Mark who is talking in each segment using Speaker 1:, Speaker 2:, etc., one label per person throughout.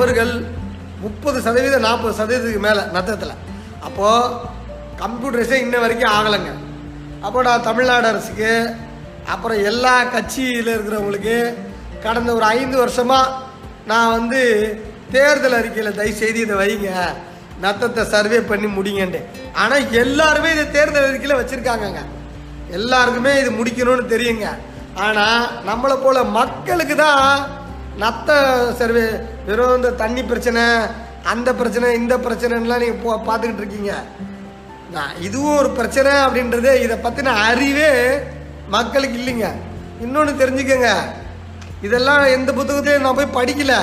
Speaker 1: நபர்கள் முப்பது சதவீதம் நாற்பது சதவீதத்துக்கு மேலே நத்தத்தில். அப்போது கம்ப்யூட்டரைஸே இன்ன வரைக்கும் ஆகலைங்க. அப்போ நான் தமிழ்நாடு அரசுக்கு அப்புறம் எல்லா கட்சியில் இருக்கிறவங்களுக்கு கடந்த ஒரு ஐந்து வருஷமாக நான் வந்து தேர்தல் அறிக்கையில் தயவுசெய்து இதை வைங்க. நத்தத்தை சர்வே பண்ணி முடிங்கன்ட்டு ஆனால் எல்லாருமே இதை தேர்தல் அறிக்கையில் வச்சுருக்காங்கங்க. எல்லாருக்குமே இது முடிக்கணும்னு தெரியுங்க. ஆனால் நம்மளை போல் மக்களுக்கு தான் நத்த சர்வே வெறும் இந்த தண்ணி பிரச்சனை அந்த பிரச்சனை இந்த பிரச்சனைலாம் நீங்கள் போ பார்த்துக்கிட்டு இருக்கீங்க. நான் இதுவும் ஒரு பிரச்சனை அப்படின்றது இதை பற்றின அறிவே மக்களுக்கு இல்லைங்க. இன்னொன்று தெரிஞ்சுக்கங்க. இதெல்லாம் எந்த புத்தகத்தையும் நான் போய் படிக்கல.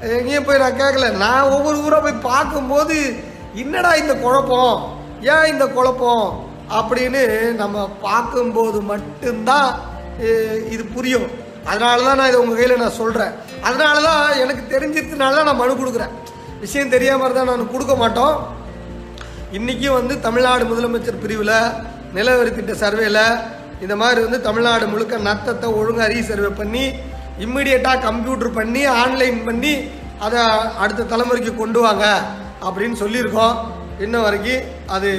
Speaker 1: எங்கேயும் போய் நான் கேட்கல. நான் ஒவ்வொரு ஊராக போய் பார்க்கும்போது என்னடா இந்த குழப்பம்? ஏன் இந்த குழப்பம்? அப்படின்னு நம்ம பார்க்கும்போது மட்டும்தான் இது புரியும். அதனால தான் நான் இதை உங்கள் கையில் நான் சொல்கிறேன் அதனால தான் எனக்கு தெரிஞ்சிருந்தனால தான் நான் மனு கொடுக்குறேன். விஷயம் தெரியாமல் இருந்தால் நான் கொடுக்க மாட்டோம். இன்றைக்கும் வந்து தமிழ்நாடு முதலமைச்சர் பிரிவில் நிலவரி திட்ட சர்வேல இந்த மாதிரி வந்து தமிழ்நாடு முழுக்க நத்தத்தை ஒழுங்காக ரீசர்வே பண்ணி இம்மிடியட்டாக கம்ப்யூட்டர் பண்ணி ஆன்லைன் பண்ணி அதை அடுத்த தலைமுறைக்கு கொண்டு வாங்க அப்படின்னு சொல்லியிருக்கோம். இன்ன வரைக்கும் அது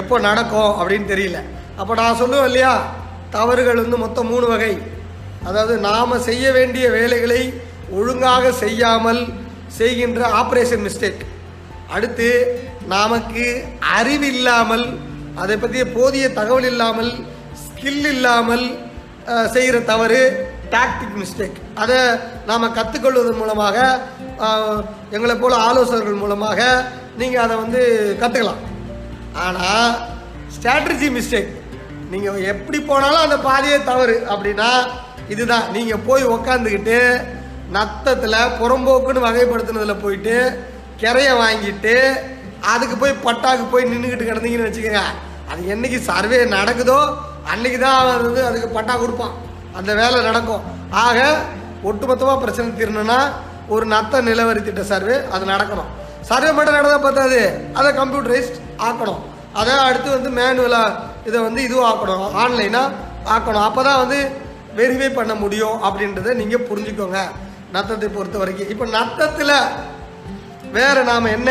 Speaker 1: எப்போ நடக்கும் அப்படின்னு தெரியல. அப்போ நான் சொல்லுவேன் இல்லையா? தவறுகள் வந்து மொத்தம் மூணு வகை. அதாவது நாம் செய்ய வேண்டிய வேலைகளை ஒழுங்காக செய்யாமல் செய்கின்ற ஆப்ரேஷன் மிஸ்டேக் அடுத்து நமக்கு அறிவு இல்லாமல் அதை பற்றிய போதிய தகவல் இல்லாமல் ஸ்கில் இல்லாமல் செய்கிற தவறு டாக்டிக் மிஸ்டேக் அதை நாம் கற்றுக்கொள்வதன் மூலமாக எங்களை போல ஆலோசகர்கள் மூலமாக நீங்கள் அதை வந்து கற்றுக்கலாம் ஆனால் ஸ்ட்ராட்டஜி மிஸ்டேக் நீங்கள் எப்படி போனாலும் அந்த பாதையே தவறு. அப்படின்னா இதுதான். நீங்கள் போய் உக்காந்துக்கிட்டு நத்தத்தில் புறம்போக்குன்னு வகைப்படுத்தினதுல போயிட்டு கிரைய வாங்கிட்டு அதுக்கு போய் பட்டாக்கு போய் நின்றுக்கிட்டு கிடந்தீங்கன்னு வச்சுக்கோங்க. அது என்னைக்கு சர்வே நடக்குதோ அன்னைக்கு தான் வந்து அதுக்கு பட்டா கொடுப்பான். அந்த வேலை நடக்கும். ஆக ஒட்டுமொத்தமாக பிரச்சனை தீரணும்னா ஒரு நத்த நிலவரி திட்ட சர்வே அது நடக்கணும். சர்வே மட்டும் நடந்தால் பார்த்தாது அதை கம்ப்யூட்டரைஸ்ட் ஆக்கணும். அதை அடுத்து வந்து மேனுவலாக இதை வந்து இதுவும் ஆக்கணும் ஆன்லைனாக ஆக்கணும். அப்போ தான் வந்து வெரிஃபை பண்ண முடியும் அப்படின்றத நீங்கள் புரிஞ்சுக்கோங்க. நத்தத்தை பொறுத்த வரைக்கும். இப்போ நத்தத்தில் வேற நாம் என்ன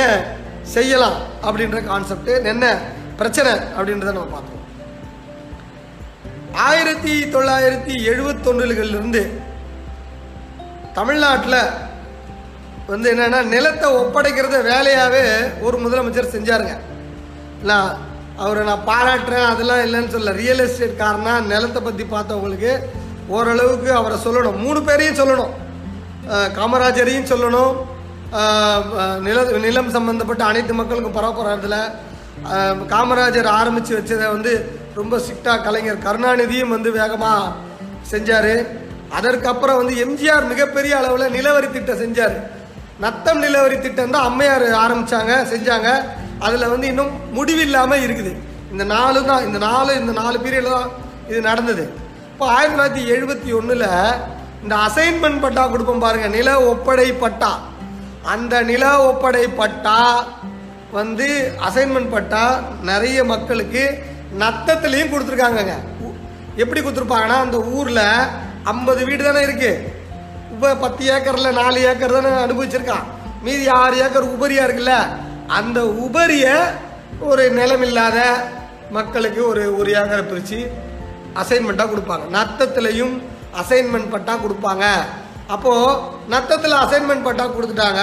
Speaker 1: செய்யலாம் அப்படின்ற கான்செப்ட் என்ன பிரச்சனை அப்படின்றத நம்ம பார்த்தோம் ஆயிரத்தி தொள்ளாயிரத்தி எழுபத்தொன்னுகளிலிருந்து தமிழ்நாட்டில் வந்து என்னன்னா நிலத்தை ஒப்படைக்கிறத வேலையாகவே ஒரு முதலமைச்சர் செஞ்சாருங்க. இல்லை அவரை நான் பாராட்டுறேன் அதெல்லாம் இல்லைன்னு சொல்ல ரியல் எஸ்டேட் காரணம் நிலத்தை பற்றி பார்த்தவங்களுக்கு ஓரளவுக்கு அவரை சொல்லணும். மூணு பேரையும் சொல்லணும். காமராஜரையும் சொல்லணும். நில நிலம் சம்பந்தப்பட்ட அனைத்து மக்களுக்கும் பரவப்படுறதுல காமராஜர் ஆரம்பித்து வச்சதை வந்து ரொம்ப ஸ்ட்ரிக்டாக கலைஞர் கருணாநிதியும் வந்து வேகமாக செஞ்சார். அதற்கப்புறம் வந்து எம்ஜிஆர் மிகப்பெரிய அளவில் நிலவரி திட்டம் செஞ்சார். நத்தம் நிலவரி திட்டம் தான் அம்மையார் ஆரம்பித்தாங்க செஞ்சாங்க. அதில் வந்து இன்னும் முடிவில்லாமல் இருக்குது. இந்த நாலு தான் இந்த நாலு இந்த நாலு பீரியடில் தான் இது நடந்தது. இப்போ ஆயிரத்தி தொள்ளாயிரத்தி எழுபத்தி ஒன்றில் இந்த அசைன்மெண்ட் பட்டா கொடுப்போம் பாருங்கள் நில ஒப்படை பட்டா. அந்த நில ஒப்படை பட்டா வந்து அசைன்மெண்ட் பட்டா நிறைய மக்களுக்கு நத்தத்துலேயும் கொடுத்துருக்காங்கங்க. உ- எப்படி கொடுத்துருப்பாங்கன்னா அந்த ஊரில் ஐம்பது வீடு தானே இருக்குது இப்போ பத்து ஏக்கரில் நாலு ஏக்கர் தானே அனுபவிச்சிருக்கான். மீதி ஆறு ஏக்கர் உபரியாக இருக்குல்ல. அந்த உபரியை ஒரு நிலமில்லாத மக்களுக்கு ஒரு ஒரு ஏக்கரை பிரித்து அசைன்மெண்ட்டாக கொடுப்பாங்க. நத்தத்துலேயும் அசைன்மெண்ட் பட்டா கொடுப்பாங்க. அப்போது நத்தத்தில் அசைன்மெண்ட் பட்டா கொடுத்துட்டாங்க.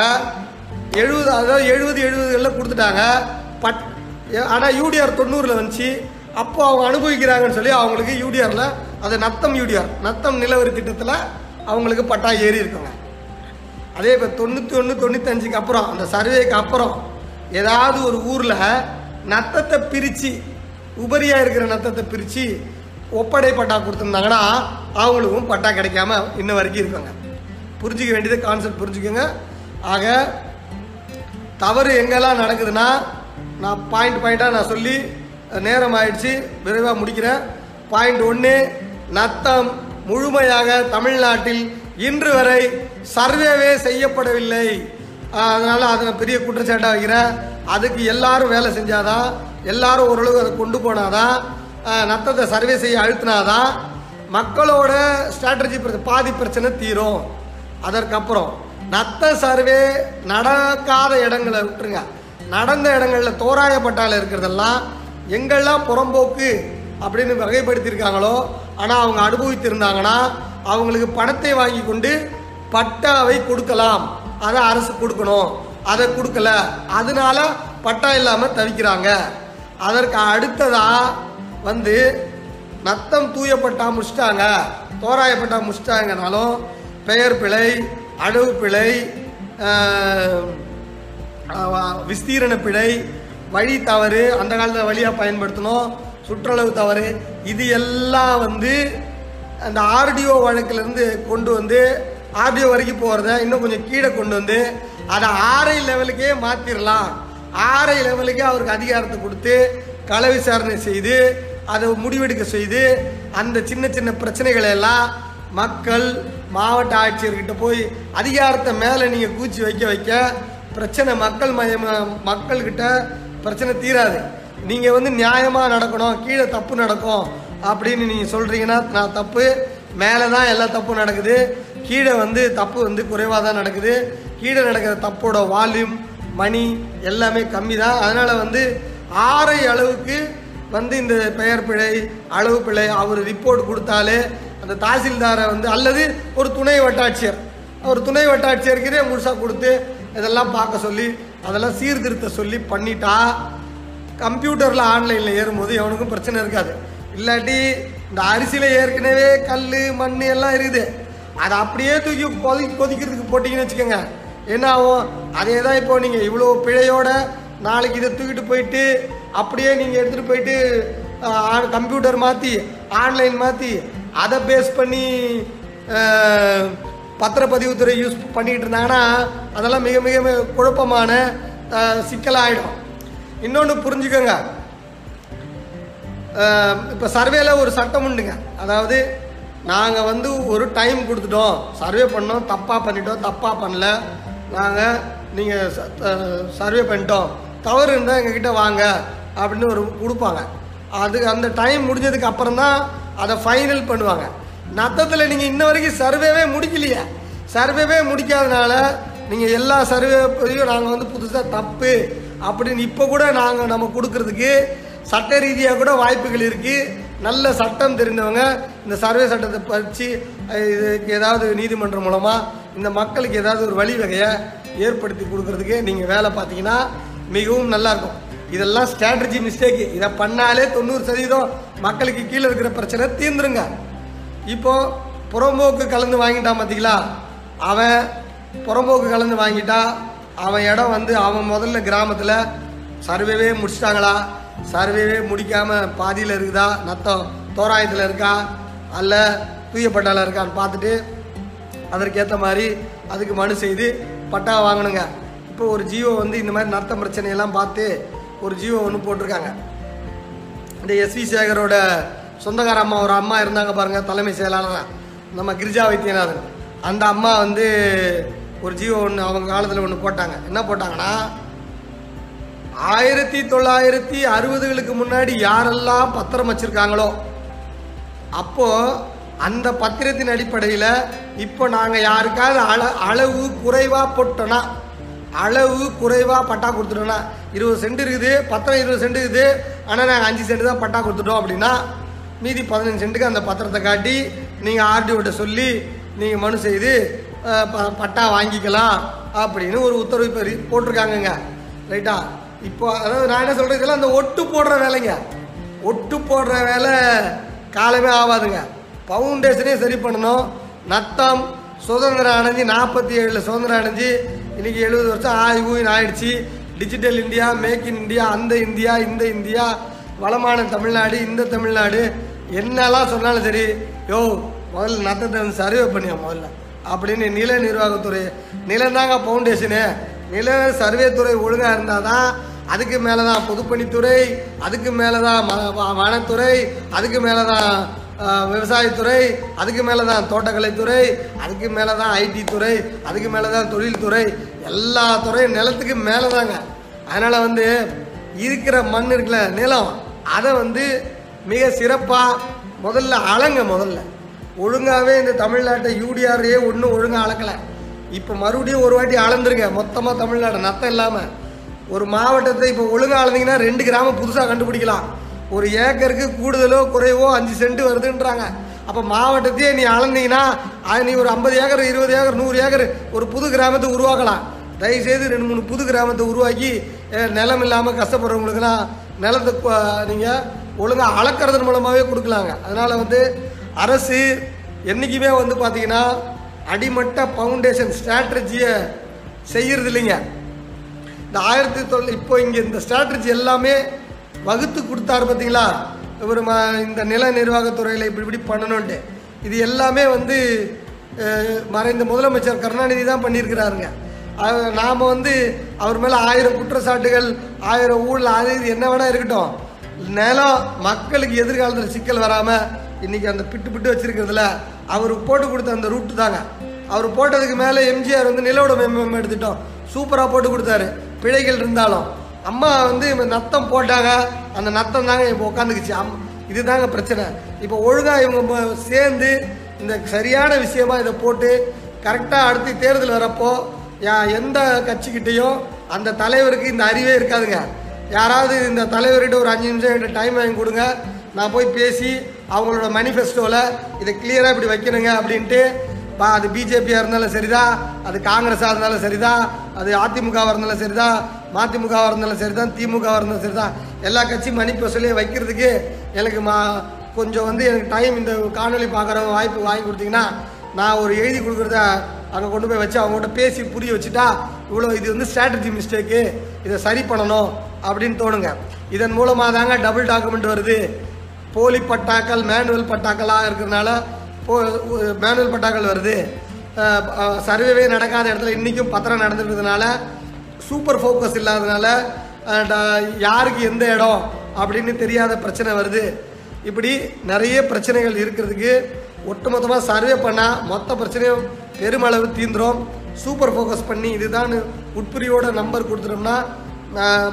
Speaker 1: எழுபது அதாவது எழுபது எழுபதுகளில் கொடுத்துட்டாங்க. பட் ஆனால் யூடிஆர் தொண்ணூறில் வந்துச்சு. அப்போது அவங்க அனுபவிக்கிறாங்கன்னு சொல்லி அவங்களுக்கு யூடிஆரில் அது நத்தம் யூடிஆர் நத்தம் நிலவரி திட்டத்தில் அவங்களுக்கு பட்டா ஏறி இருக்குங்க. அதே இப்போ தொண்ணூற்றி ஒன்று தொண்ணூத்தஞ்சுக்கு அப்புறம் அந்த சர்வேக்கு அப்புறம் ஏதாவது ஒரு ஊரில் நத்தத்தை பிரித்து உபரியாக இருக்கிற நத்தத்தை பிரித்து ஒப்படை பட்டா கொடுத்துருந்தாங்கன்னா அவங்களுக்கும் பட்டா கிடைக்காம இன்ன வரைக்கும் இருக்காங்க. புரிஞ்சிக்க வேண்டியது கான்செப்ட் புரிஞ்சுக்கோங்க. ஆக தவறு எங்கெல்லாம் நடக்குதுன்னா நான் பாயிண்ட் பாயிண்ட்டாக நான் சொல்லி நேரம் ஆயிடுச்சு விரைவாக முடிக்கிறேன். பாயிண்ட் ஒன்று நத்தம் முழுமையாக தமிழ்நாட்டில் இன்று வரை சர்வேவே செய்யப்படவில்லை. அதனால் அதை பெரிய குற்றச்சாட்டாக வைக்கிறேன். அதுக்கு எல்லாரும் வேலை செஞ்சாதான் எல்லாரும் ஓரளவுக்கு அதை கொண்டு போனாதான் நத்தத்தை சர்வே செய்ய அழுத்தினாதான் மக்களோட ஸ்ட்ராட்டஜி பாதி பிரச்சனை தீரும். அதற்கப்புறம் நத்த சர்வே நடக்காத இடங்களை விட்டுருங்க. நடந்த இடங்களில் தோராய இருக்கிறதெல்லாம் எங்கெல்லாம் புறம்போக்கு அப்படின்னு வகைப்படுத்தியிருக்காங்களோ ஆனால் அவங்க அனுபவித்திருந்தாங்கன்னா அவங்களுக்கு பணத்தை வாங்கி கொண்டு பட்டாவை கொடுக்கலாம். அதை அரசு கொடுக்கணும். அதை கொடுக்கல. அதனால பட்டா இல்லாமல் தவிக்கிறாங்க. அதற்கு அடுத்ததாக வந்து நத்தம் தூயப்பட்டா முடிச்சிட்டாங்க தோராயப்பட்டா முடிச்சிட்டாங்கனாலும் பெயர் பிழை அளவு பிழை விஸ்தீரண பிழை வழி தவறு அந்த காலத்தில் வழியாக பயன்படுத்தணும் சுற்றளவு தவறு இது எல்லாம் வந்து அந்த ஆர்டிஓ வழக்கிலிருந்து கொண்டு வந்து ஆர்டிஓ வரைக்கும் போகிறத இன்னும் கொஞ்சம் கீழே கொண்டு வந்து அதை ஆர்ஐ லெவலுக்கே மாற்றிடலாம் ஆர்ஐ லெவலுக்கே அவருக்கு அதிகாரத்தை கொடுத்து கள விசாரணை செய்து அதை முடிவெடுக்க செய்து அந்த சின்ன சின்ன பிரச்சனைகளை எல்லாம் மக்கள் மாவட்ட ஆட்சியர்கிட்ட போய் அதிகாரத்தை மேலே நீங்கள் கூச்சி வைக்க வைக்க பிரச்சனை மக்கள் மயம மக்கள்கிட்ட பிரச்சனை தீராது. நீங்கள் வந்து நியாயமாக நடக்கணும் கீழே தப்பு நடக்கும் அப்படின்னு நீங்கள் சொல்கிறீங்கன்னா நான் தப்பு. மேலே தான் எல்லா தப்பும் நடக்குது. கீழே வந்து தப்பு வந்து குறைவாக தான் நடக்குது. கீழே நடக்கிற தப்போட வால்யூம் மணி எல்லாமே கம்மி தான் அதனால் வந்து ஆறை அளவுக்கு வந்து இந்த பெயர் பிழை அளவு பிழை அவர் ரிப்போர்ட் கொடுத்தாலே அந்த தாசில்தாரை வந்து அல்லது ஒரு துணை வட்டாட்சியர். ஒரு துணை வட்டாட்சியருக்கே முழுசாக கொடுத்து இதெல்லாம் பார்க்க சொல்லி அதெல்லாம் சீர்திருத்த சொல்லி பண்ணிட்டா கம்ப்யூட்டரில் ஆன்லைனில் ஏறும்போது எவனுக்கும் பிரச்சனை இருக்காது. இல்லாட்டி இந்த அரிசியில் ஏற்கனவே கல் மண் எல்லாம் இருக்குது. அதை அப்படியே தூக்கி கொதி கொதிக்கிறதுக்கு போட்டிங்கன்னு வச்சுக்கோங்க. என்ன ஆகும்? அதே தான் இப்போ நீங்கள் இவ்வளோ பிழையோட நாளைக்கு இதை தூக்கிட்டு போயிட்டு அப்படியே நீங்கள் எடுத்துகிட்டு போயிட்டு கம்ப்யூட்டர் மாற்றி ஆன்லைன் மாற்றி அதை பேஸ் பண்ணி பத்திரப்பதிவுத்துறை யூஸ் பண்ணிக்கிட்டு இருந்தாங்கன்னா அதெல்லாம் மிக மிக குழப்பமான சிக்கலாகிடும் இன்னொன்று புரிஞ்சுக்கோங்க. இப்போ சர்வேல ஒரு சட்டம் உண்டுங்க. அதாவது நாங்கள் வந்து ஒரு டைம் கொடுத்துட்டோம். சர்வே பண்ணோம். தப்பாக பண்ணிட்டோம். தப்பாக பண்ணல. நாங்கள் நீங்கள் சர்வே பண்ணிட்டோம். தவறு இருந்தால் எங்ககிட்ட வாங்க. அப்படின்னு ஒரு கொடுப்பாங்க அது அந்த டைம் முடிஞ்சதுக்கு அப்புறம் தான் அதை ஃபைனல் பண்ணுவாங்க. நத்தத்தில் நீங்கள் இன்ன வரைக்கும் சர்வேவே முடிக்கலையே. சர்வேவே முடிக்காதனால நீங்கள் எல்லா சர்வேப்பையும் நாங்கள் வந்து புதுசாக தப்பு அப்படின்னு இப்போ கூட நாங்கள் நம்ம கொடுக்கறதுக்கு சட்ட ரீதியாக கூட வாய்ப்புகள் இருக்குது நல்ல சட்டம் தெரிந்தவங்க இந்த சர்வே சட்டத்தை பறித்து இதுக்கு ஏதாவது நீதிமன்றம் மூலமாக இந்த மக்களுக்கு ஏதாவது ஒரு வழிவகையை ஏற்படுத்தி கொடுக்கறதுக்கு நீங்கள் வேலை பார்த்தீங்கன்னா மிகவும் நல்லாயிருக்கும் இதெல்லாம் ஸ்ட்ராட்டஜி மிஸ்டேக் இதை பண்ணாலே தொண்ணூறு சதவீதம் மக்களுக்கு கீழே இருக்கிற பிரச்சனை தீர்ந்துருங்க. இப்போ புறம்போக்கு கலந்து வாங்கிட்டான் பார்த்தீங்களா அவன் புறம்போக்கு கலந்து வாங்கிட்டா அவன் இடம் வந்து அவன் முதல்ல கிராமத்தில் சர்வேவே முடிச்சிட்டாங்களா? சர்வேவே முடிக்காமல் பாதியில் இருக்குதா? நத்தம் தோராயத்தில் இருக்கா? அல்ல தூயப்பட்டால இருக்கான்னு பார்த்துட்டு அதற்கேற்ற மாதிரி அதுக்கு மனு செய்து பட்டா வாங்கணுங்க. இப்போ ஒரு ஜியோ வந்து இந்த மாதிரி நர்த்தம் பிரச்சனையெல்லாம் பார்த்து ஒரு ஜியோ ஒன்று போட்டிருக்காங்க. இந்த எஸ்வி சேகரோட சொந்தக்கார அம்மா ஒரு அம்மா இருந்தாங்க பாருங்க தலைமை செயலாளராக நம்ம கிரிஜா வைத்தியநாதன். அந்த அம்மா வந்து ஒரு ஜீவோ ஒன்று அவங்க காலத்தில் ஒன்று போட்டாங்க. என்ன போட்டாங்கன்னா ஆயிரத்தி தொள்ளாயிரத்தி அறுபதுகளுக்கு முன்னாடி யாரெல்லாம் பத்திரம் வச்சுருக்காங்களோ அப்போ அந்த பத்திரத்தின் அடிப்படையில் இப்போ நாங்கள் யாருக்காவது அள அளவு குறைவாக போட்டோன்னா அளவு குறைவாக பட்டா கொடுத்துட்டோன்னா இருபது சென்ட் இருக்குது பத்திரம் இருபது சென்ட் இருக்குது. ஆனால் நாங்கள் அஞ்சு சென்ட் தான் பட்டா கொடுத்துட்டோம் அப்படின்னா மீதி பதினஞ்சு சென்ட்டுக்கு அந்த பத்திரத்தை காட்டி நீங்கள் ஆர்டிஓட்ட சொல்லி நீங்கள் மனு செய்து ப- பட்டா வாங்கிக்கலாம் அப்படின்னு ஒரு உத்தரவு இப்போ போட்டிருக்காங்கங்க. ரைட்டா? இப்போ அதாவது நான் என்ன சொல்கிறது இதெல்லாம் அந்த ஒட்டு போடுற வேலைங்க. ஒட்டு போடுற வேலை காலமே ஆகாதுங்க. ஃபவுண்டேஷனே சரி பண்ணணும். நத்தம் சுதந்திரம் அடைஞ்சு நாற்பத்தி ஏழில் சுதந்திரம் அடைஞ்சு இன்னைக்கு எழுபது வருஷம் ஆய் ஊயின் ஆயிடுச்சு. Digital India make in India அந்த இந்தியா இந்த இந்தியா வளமான தமிழ்நாடு இந்த தமிழ்நாடு. என்னெல்லாம் சொன்னாலும் சரி யோ முதல்ல நத்தத்தை வந்து சர்வே பண்ணியா முதல்ல? அப்படின்னு நில நிர்வாகத்துறை நிலந்தாங்க ஃபவுண்டேஷனு நில சர்வே துறை ஒழுங்காக இருந்தால் தான் அதுக்கு மேலே தான் பொதுப்பணித்துறை அதுக்கு மேலே தான் வ- வனத்துறை அதுக்கு மேலே தான் விவசாயத்துறை அதுக்கு மேலே தான் தோட்டக்கலைத்துறை அதுக்கு மேலே தான் ஐடி துறை அதுக்கு மேலே தான் தொழில்துறை எல்லா துறையும் நிலத்துக்கு மேலே தாங்க அதனால் வந்து இருக்கிற மண் இருக்குல்ல நிலம் அதை வந்து மிக சிறப்பாக முதல்ல அளங்க முதல்ல. ஒழுங்காகவே இந்த தமிழ்நாட்டை யூடிஆர்ஏ ஒன்றும் ஒழுங்காக அளக்கலை இப்போ மறுபடியும் ஒரு வாட்டி அளந்துருங்க மொத்தமாக தமிழ்நாடு நத்தம் இல்லாமல் ஒரு மாவட்டத்தை இப்போ ஒழுங்காக அளந்தீங்கன்னா ரெண்டு கிராமம் புதுசாக கண்டுபிடிக்கலாம். ஒரு ஏக்கருக்கு கூடுதலோ குறைவோ அஞ்சு சென்ட் வருதுன்றாங்க. அப்போ மாவட்டத்தையே நீ அளந்தீங்கன்னா அது நீ ஒரு ஐம்பது ஏக்கர் இருபது ஏக்கர் நூறு ஏக்கர் ஒரு புது கிராமத்தை உருவாக்கலாம். தயவுசெய்து ரெண்டு மூணு புது கிராமத்தை உருவாக்கி நிலம் இல்லாமல் கஷ்டப்படுறவங்களுக்குலாம் நிலத்தை நீங்கள் ஒழுங்காக அளக்கிறதன் மூலமாகவே கொடுக்கலாங்க. அதனால் வந்து அரசு என்றைக்குமே வந்து பார்த்தீங்கன்னா அடிமட்ட ஃபவுண்டேஷன் ஸ்ட்ராட்டஜியை செய்கிறது இல்லைங்க இந்த ஆயிரத்தி தொள்ளாயிரத்தி இப்போ இங்கே இந்த ஸ்ட்ராட்டஜி எல்லாமே வகுத்து கொடுத்தாரு பார்த்தீங்களா இவர் ம இந்த நில நிர்வாகத்துறையில் இப்படி இப்படி பண்ணணுன்ட்டு இது எல்லாமே வந்து மறைந்த முதலமைச்சர் கருணாநிதி தான் பண்ணியிருக்கிறாருங்க. நாம் வந்து அவர் மேலே ஆயிரம் குற்றச்சாட்டுகள் ஆயிரம் ஊழல் அது இது என்ன வேணா இருக்கட்டும். நிலம் மக்களுக்கு எதிர்காலத்தில் சிக்கல் வராமல் இன்றைக்கி அந்த பிட்டு பிட்டு வச்சுருக்கிறதுல அவர் போட்டு கொடுத்த அந்த ரூட்டு தாங்க. அவர் போட்டதுக்கு மேலே எம்ஜிஆர் வந்து நிலவுட மேம்பம் எடுத்துட்டோம் சூப்பராக போட்டு கொடுத்தாரு. பிழைகள் இருந்தாலும். அம்மா வந்து இவங்க நத்தம் போட்டாங்க. அந்த நத்தம் தாங்க இப்போ உட்காந்துக்குச்சு அம் இதுதாங்க பிரச்சனை. இப்போ ஒழுங்காக இவங்க சேர்ந்து இந்த சரியான விஷயமா இதை போட்டு கரெக்டாக அடுத்து தேர்தல் வரப்போ எந்த கட்சிக்கிட்டேயும் அந்த தலைவருக்கு இந்த அறிவே இருக்காதுங்க. யாராவது இந்த தலைவர்கிட்ட ஒரு அஞ்சு நிமிஷம் என்கிட்ட டைம் வாங்கி கொடுங்க. நான் போய் பேசி அவங்களோட மேனிஃபெஸ்டோவில் இதை கிளியராக இப்படி வைக்கணுங்க அப்படின்ட்டு பா அது பிஜேபியாக இருந்தாலும் சரிதான் அது காங்கிரஸாக இருந்தாலும் சரிதான் அது அதிமுகவாக இருந்தாலும் சரிதான் மதிமுகவாக இருந்தாலும் சரிதான் திமுகவாக இருந்தாலும் சரிதான் எல்லா கட்சியும் மணிப்பசலையும் வைக்கிறதுக்கு எனக்கு மா கொஞ்சம் வந்து எனக்கு டைம் இந்த காணொளி பார்க்குற வாய்ப்பு வாங்கி கொடுத்தீங்கன்னா நான் ஒரு எழுதி கொடுக்குறத அங்கே கொண்டு போய் வச்சு அவங்ககிட்ட பேசி புரிய வச்சுட்டா இவ்வளோ இது வந்து ஸ்ட்ராட்டஜி மிஸ்டேக்கு இதை சரி பண்ணணும் அப்படின்னு தோணுங்க. இதன் மூலமாக தாங்க டபுள் டாக்குமெண்ட் வருது. போலி பட்டாக்கள் மேனுவல் பட்டாக்களாக இருக்கிறதுனால மேனுவல் பட்டாக்கள் வருது. சர்வேவே நடக்காத இடத்துல இன்றைக்கும் பத்திரம் நடந்துருக்கிறதுனால சூப்பர் ஃபோக்கஸ் இல்லாததுனால ட- யாருக்கு எந்த இடம் அப்படின்னு தெரியாத பிரச்சனை வருது. இப்படி நிறைய பிரச்சனைகள் இருக்கிறதுக்கு ஒட்டுமொத்தமாக சர்வே பண்ணால் மொத்த பிரச்சனையும் பெருமளவு தீந்துடும் சூப்பர் ஃபோக்கஸ் பண்ணி இதுதான் உட்புரியோட நம்பர் கொடுத்துட்டோம்னா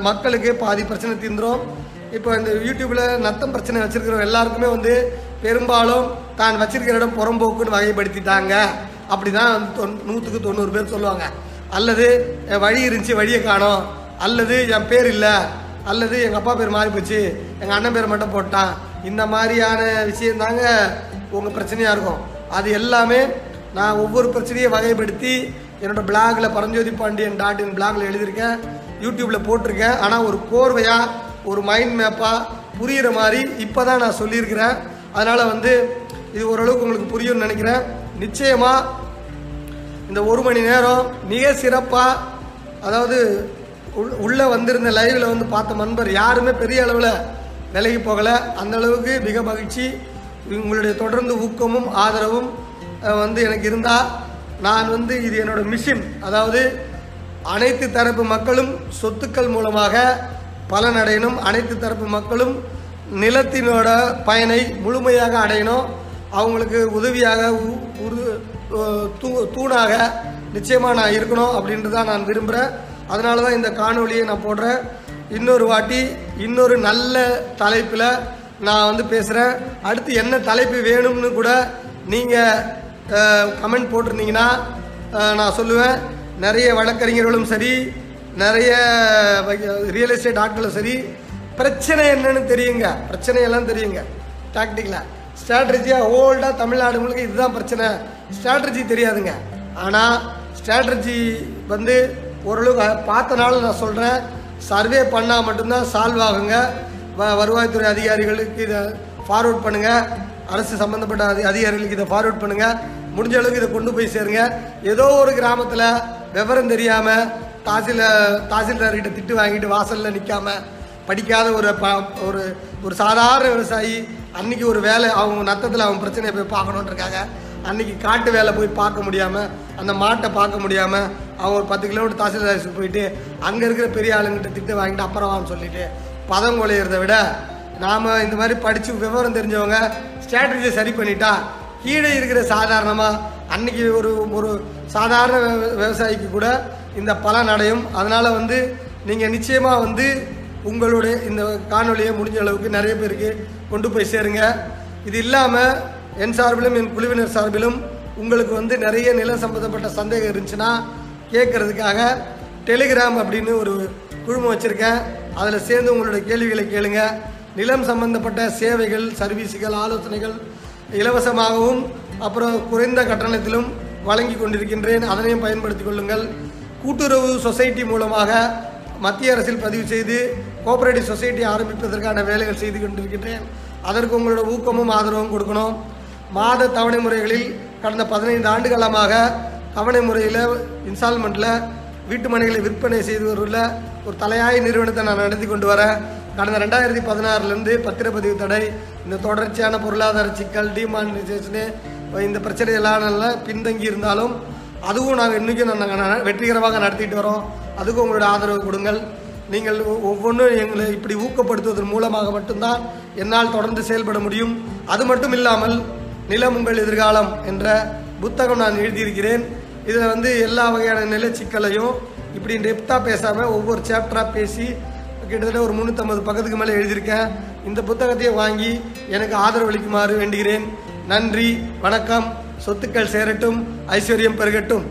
Speaker 1: மக்களுக்கு பாதி பிரச்சனை தீந்துடும் இப்போ இந்த யூடியூப்பில் நத்தம் பிரச்சனை வச்சுருக்கிறோம் எல்லாருக்குமே வந்து பெரும்பாலும் தான் வச்சிருக்கிற இடம் புறம்போக்குன்னு வகைப்படுத்திட்டாங்க. அப்படி தான் வந்து தொன் நூற்றுக்கு தொண்ணூறு பேர் சொல்லுவாங்க. அல்லது என் வழி இருந்துச்சு வழியை காணோம். அல்லது என் பேர் இல்லை. அல்லது எங்கள் அப்பா பேர் மாறி போச்சு. எங்கள் அண்ணன் பேர் மட்டும் போட்டான். இந்த மாதிரியான விஷயம் தாங்க உங்கள் பிரச்சனையாக இருக்கும். அது எல்லாமே நான் ஒவ்வொரு பிரச்சனையும் வகைப்படுத்தி என்னோட பிளாகில் பரஞ்சோதி பாண்டியன் டாட் இன் பிளாகில் எழுதியிருக்கேன். யூடியூப்பில் போட்டிருக்கேன். ஆனால் ஒரு கோர்வையாக ஒரு மைண்ட் மேப்பாக புரிகிற மாதிரி இப்போ தான் நான் சொல்லியிருக்கிறேன். அதனால் வந்து இது ஓரளவுக்கு உங்களுக்கு புரியும்னு நினைக்கிறேன். நிச்சயமாக இந்த ஒரு மணி நேரம் மிக சிறப்பாக அதாவது உள் உள்ளே வந்திருந்த லைவில் வந்து பார்த்த நண்பர் யாருமே பெரிய அளவில் விலகி போகலை. அந்த அளவுக்கு மிக மகிழ்ச்சி. உங்களுடைய தொடர்ந்து ஊக்கமும் ஆதரவும் வந்து எனக்கு இருந்தால் நான் வந்து இது என்னோட மிஷின் அதாவது அனைத்து தரப்பு மக்களும் சொத்துக்கள் மூலமாக பலனடையணும் அனைத்து தரப்பு மக்களும் நிலத்தினோட பயனை முழுமையாக அடையணும். அவங்களுக்கு உதவியாக உ- உரு- தூ- தூணாக நிச்சயமாக நான் இருக்கணும் அப்படின்ட்டு தான் நான் விரும்புகிறேன் அதனால தான் இந்த காணொலியை நான் போடுறேன். இன்னொரு வாட்டி இன்னொரு நல்ல தலைப்பில் நான் வந்து பேசுகிறேன் அடுத்து என்ன தலைப்பு வேணும்னு கூட நீங்கள் கமெண்ட் போட்டிருந்தீங்கன்னா நான் சொல்லுவேன். நிறைய வழக்கறிஞர்களும் சரி நிறைய ரியல் எஸ்டேட் ஆட்களும் சரி பிரச்சனை என்னன்னு தெரியுங்க. பிரச்சனையெல்லாம் தெரியுங்க. டாக்டிக்கலாக ஸ்ட்ராட்டஜியாக ஓல்டாக தமிழ்நாடு முழுக்க இதுதான் பிரச்சனை. ஸ்ட்ராட்டஜி தெரியாதுங்க. ஆனால் ஸ்ட்ராட்டஜி வந்து ஓரளவுக்கு பார்த்தனால நான் சொல்கிறேன் சர்வே பண்ணால் மட்டும்தான் சால்வ் ஆகுங்க. வ வருவாய்த்துறை அதிகாரிகளுக்கு இதை ஃபார்வர்ட் பண்ணுங்கள் அரசு சம்மந்தப்பட்ட அதி அதிகாரிகளுக்கு இதை ஃபார்வர்ட் பண்ணுங்கள் முடிஞ்ச அளவுக்கு இதை கொண்டு போய் சேருங்க. ஏதோ ஒரு கிராமத்தில் விவரம் தெரியாமல் தாசில தாசில்தார்கிட்ட திட்டு வாங்கிட்டு வாசலில் நிற்காம படிக்காத ஒரு ப ஒரு ஒரு சாதாரண விவசாயி அன்னைக்கு ஒரு வேலை அவங்க நத்தத்தில் அவங்க பிரச்சனையை போய் பார்க்கணுன்ட்டு இருக்காங்க அன்னைக்கு காட்டு வேலை போய் பார்க்க முடியாமல் அந்த மாட்டை பார்க்க முடியாமல் அவங்க ஒரு பத்து கிலோமீட்டர் தாசில்தார் போயிட்டு அங்கே இருக்கிற பெரிய ஆளுங்கிட்ட திட்டு வாங்கிட்டு அப்புறம் சொல்லிட்டு பதம் குலையிறத விட நாம் இந்த மாதிரி படித்து விவரம் தெரிஞ்சவங்க ஸ்ட்ராட்டஜியை சரி பண்ணிட்டா கீழே இருக்கிற சாதாரணமாக அன்னைக்கு ஒரு ஒரு சாதாரண விவசாயிக்கு கூட இந்த பலன் அடையும். அதனால் வந்து நீங்கள் நிச்சயமாக வந்து உங்களுடைய இந்த காணொளியை முடிஞ்ச அளவுக்கு நிறைய பேருக்கு கொண்டு போய் சேருங்க. இது இல்லாமல் என் சார்பிலும் என் குழுவினர் சார்பிலும் உங்களுக்கு வந்து நிறைய நிலம் சம்மந்தப்பட்ட சந்தேகம் இருந்துச்சுன்னா கேட்கறதுக்காக டெலிகிராம் அப்படின்னு ஒரு குழுமம் வச்சுருக்கேன். அதில் சேர்ந்து உங்களுடைய கேள்விகளை கேளுங்க. நிலம் சம்பந்தப்பட்ட சேவைகள் சர்வீஸுகள் ஆலோசனைகள் இலவசமாகவும் அப்புறம் குறைந்த கட்டணத்திலும் வழங்கி கொண்டிருக்கின்றேன். அதனையும் பயன்படுத்திக் கொள்ளுங்கள். கூட்டுறவு சொசைட்டி மூலமாக மத்திய அரசில் பதிவு செய்து கோஆபரேட்டிவ் சொசைட்டி ஆரம்பிப்பதற்கான வேலைகள் செய்து கொண்டிருக்கின்றேன். அதற்கு உங்களோட ஊக்கமும் ஆதரவும் கொடுக்கணும். மாத தவணை முறைகளில் கடந்த பதினைந்து ஆண்டு காலமாக தவணை முறையில் இன்ஸ்டால்மெண்ட்டில் வீட்டு மனைகளை விற்பனை செய்து வருள்ள ஒரு தலையாய நிறுவனத்தை நான் நடத்தி கொண்டு வரேன் கடந்த ரெண்டாயிரத்தி பதினாறுலேருந்து பத்திரப்பதிவு தடை இந்த தொடர்ச்சியான பொருளாதார சிக்கல் டிமானிசேஷனு இந்த பிரச்சனை எல்லாம் பின்தங்கி இருந்தாலும் அதுவும் நாங்கள் இன்றைக்கும் நாங்கள் வெற்றிகரமாக நடத்திட்டு வரோம். அதுக்கும் உங்களோட ஆதரவு கொடுங்கள். நீங்கள் ஒவ்வொன்றும் எங்களை இப்படி ஊக்கப்படுத்துவதன் மூலமாக மட்டும்தான் என்னால் தொடர்ந்து செயல்பட முடியும். அது மட்டும் இல்லாமல் நிலம் உங்கள் எதிர்காலம் என்ற புத்தகம் நான் எழுதியிருக்கிறேன். இதில் வந்து எல்லா வகையான நில சிக்கலையும் இப்படி டெப்த்தாக பேசாமல் ஒவ்வொரு சாப்டராக பேசி கிட்டத்தட்ட ஒரு முந்நூற்றம்பது பக்கத்துக்கு மேலே எழுதியிருக்கேன். இந்த புத்தகத்தையே வாங்கி எனக்கு ஆதரவளிக்குமாறு வேண்டுகிறேன். நன்றி வணக்கம். சொத்துக்கள் சேரட்டும் ஐஸ்வர்யம் பெருகட்டும்.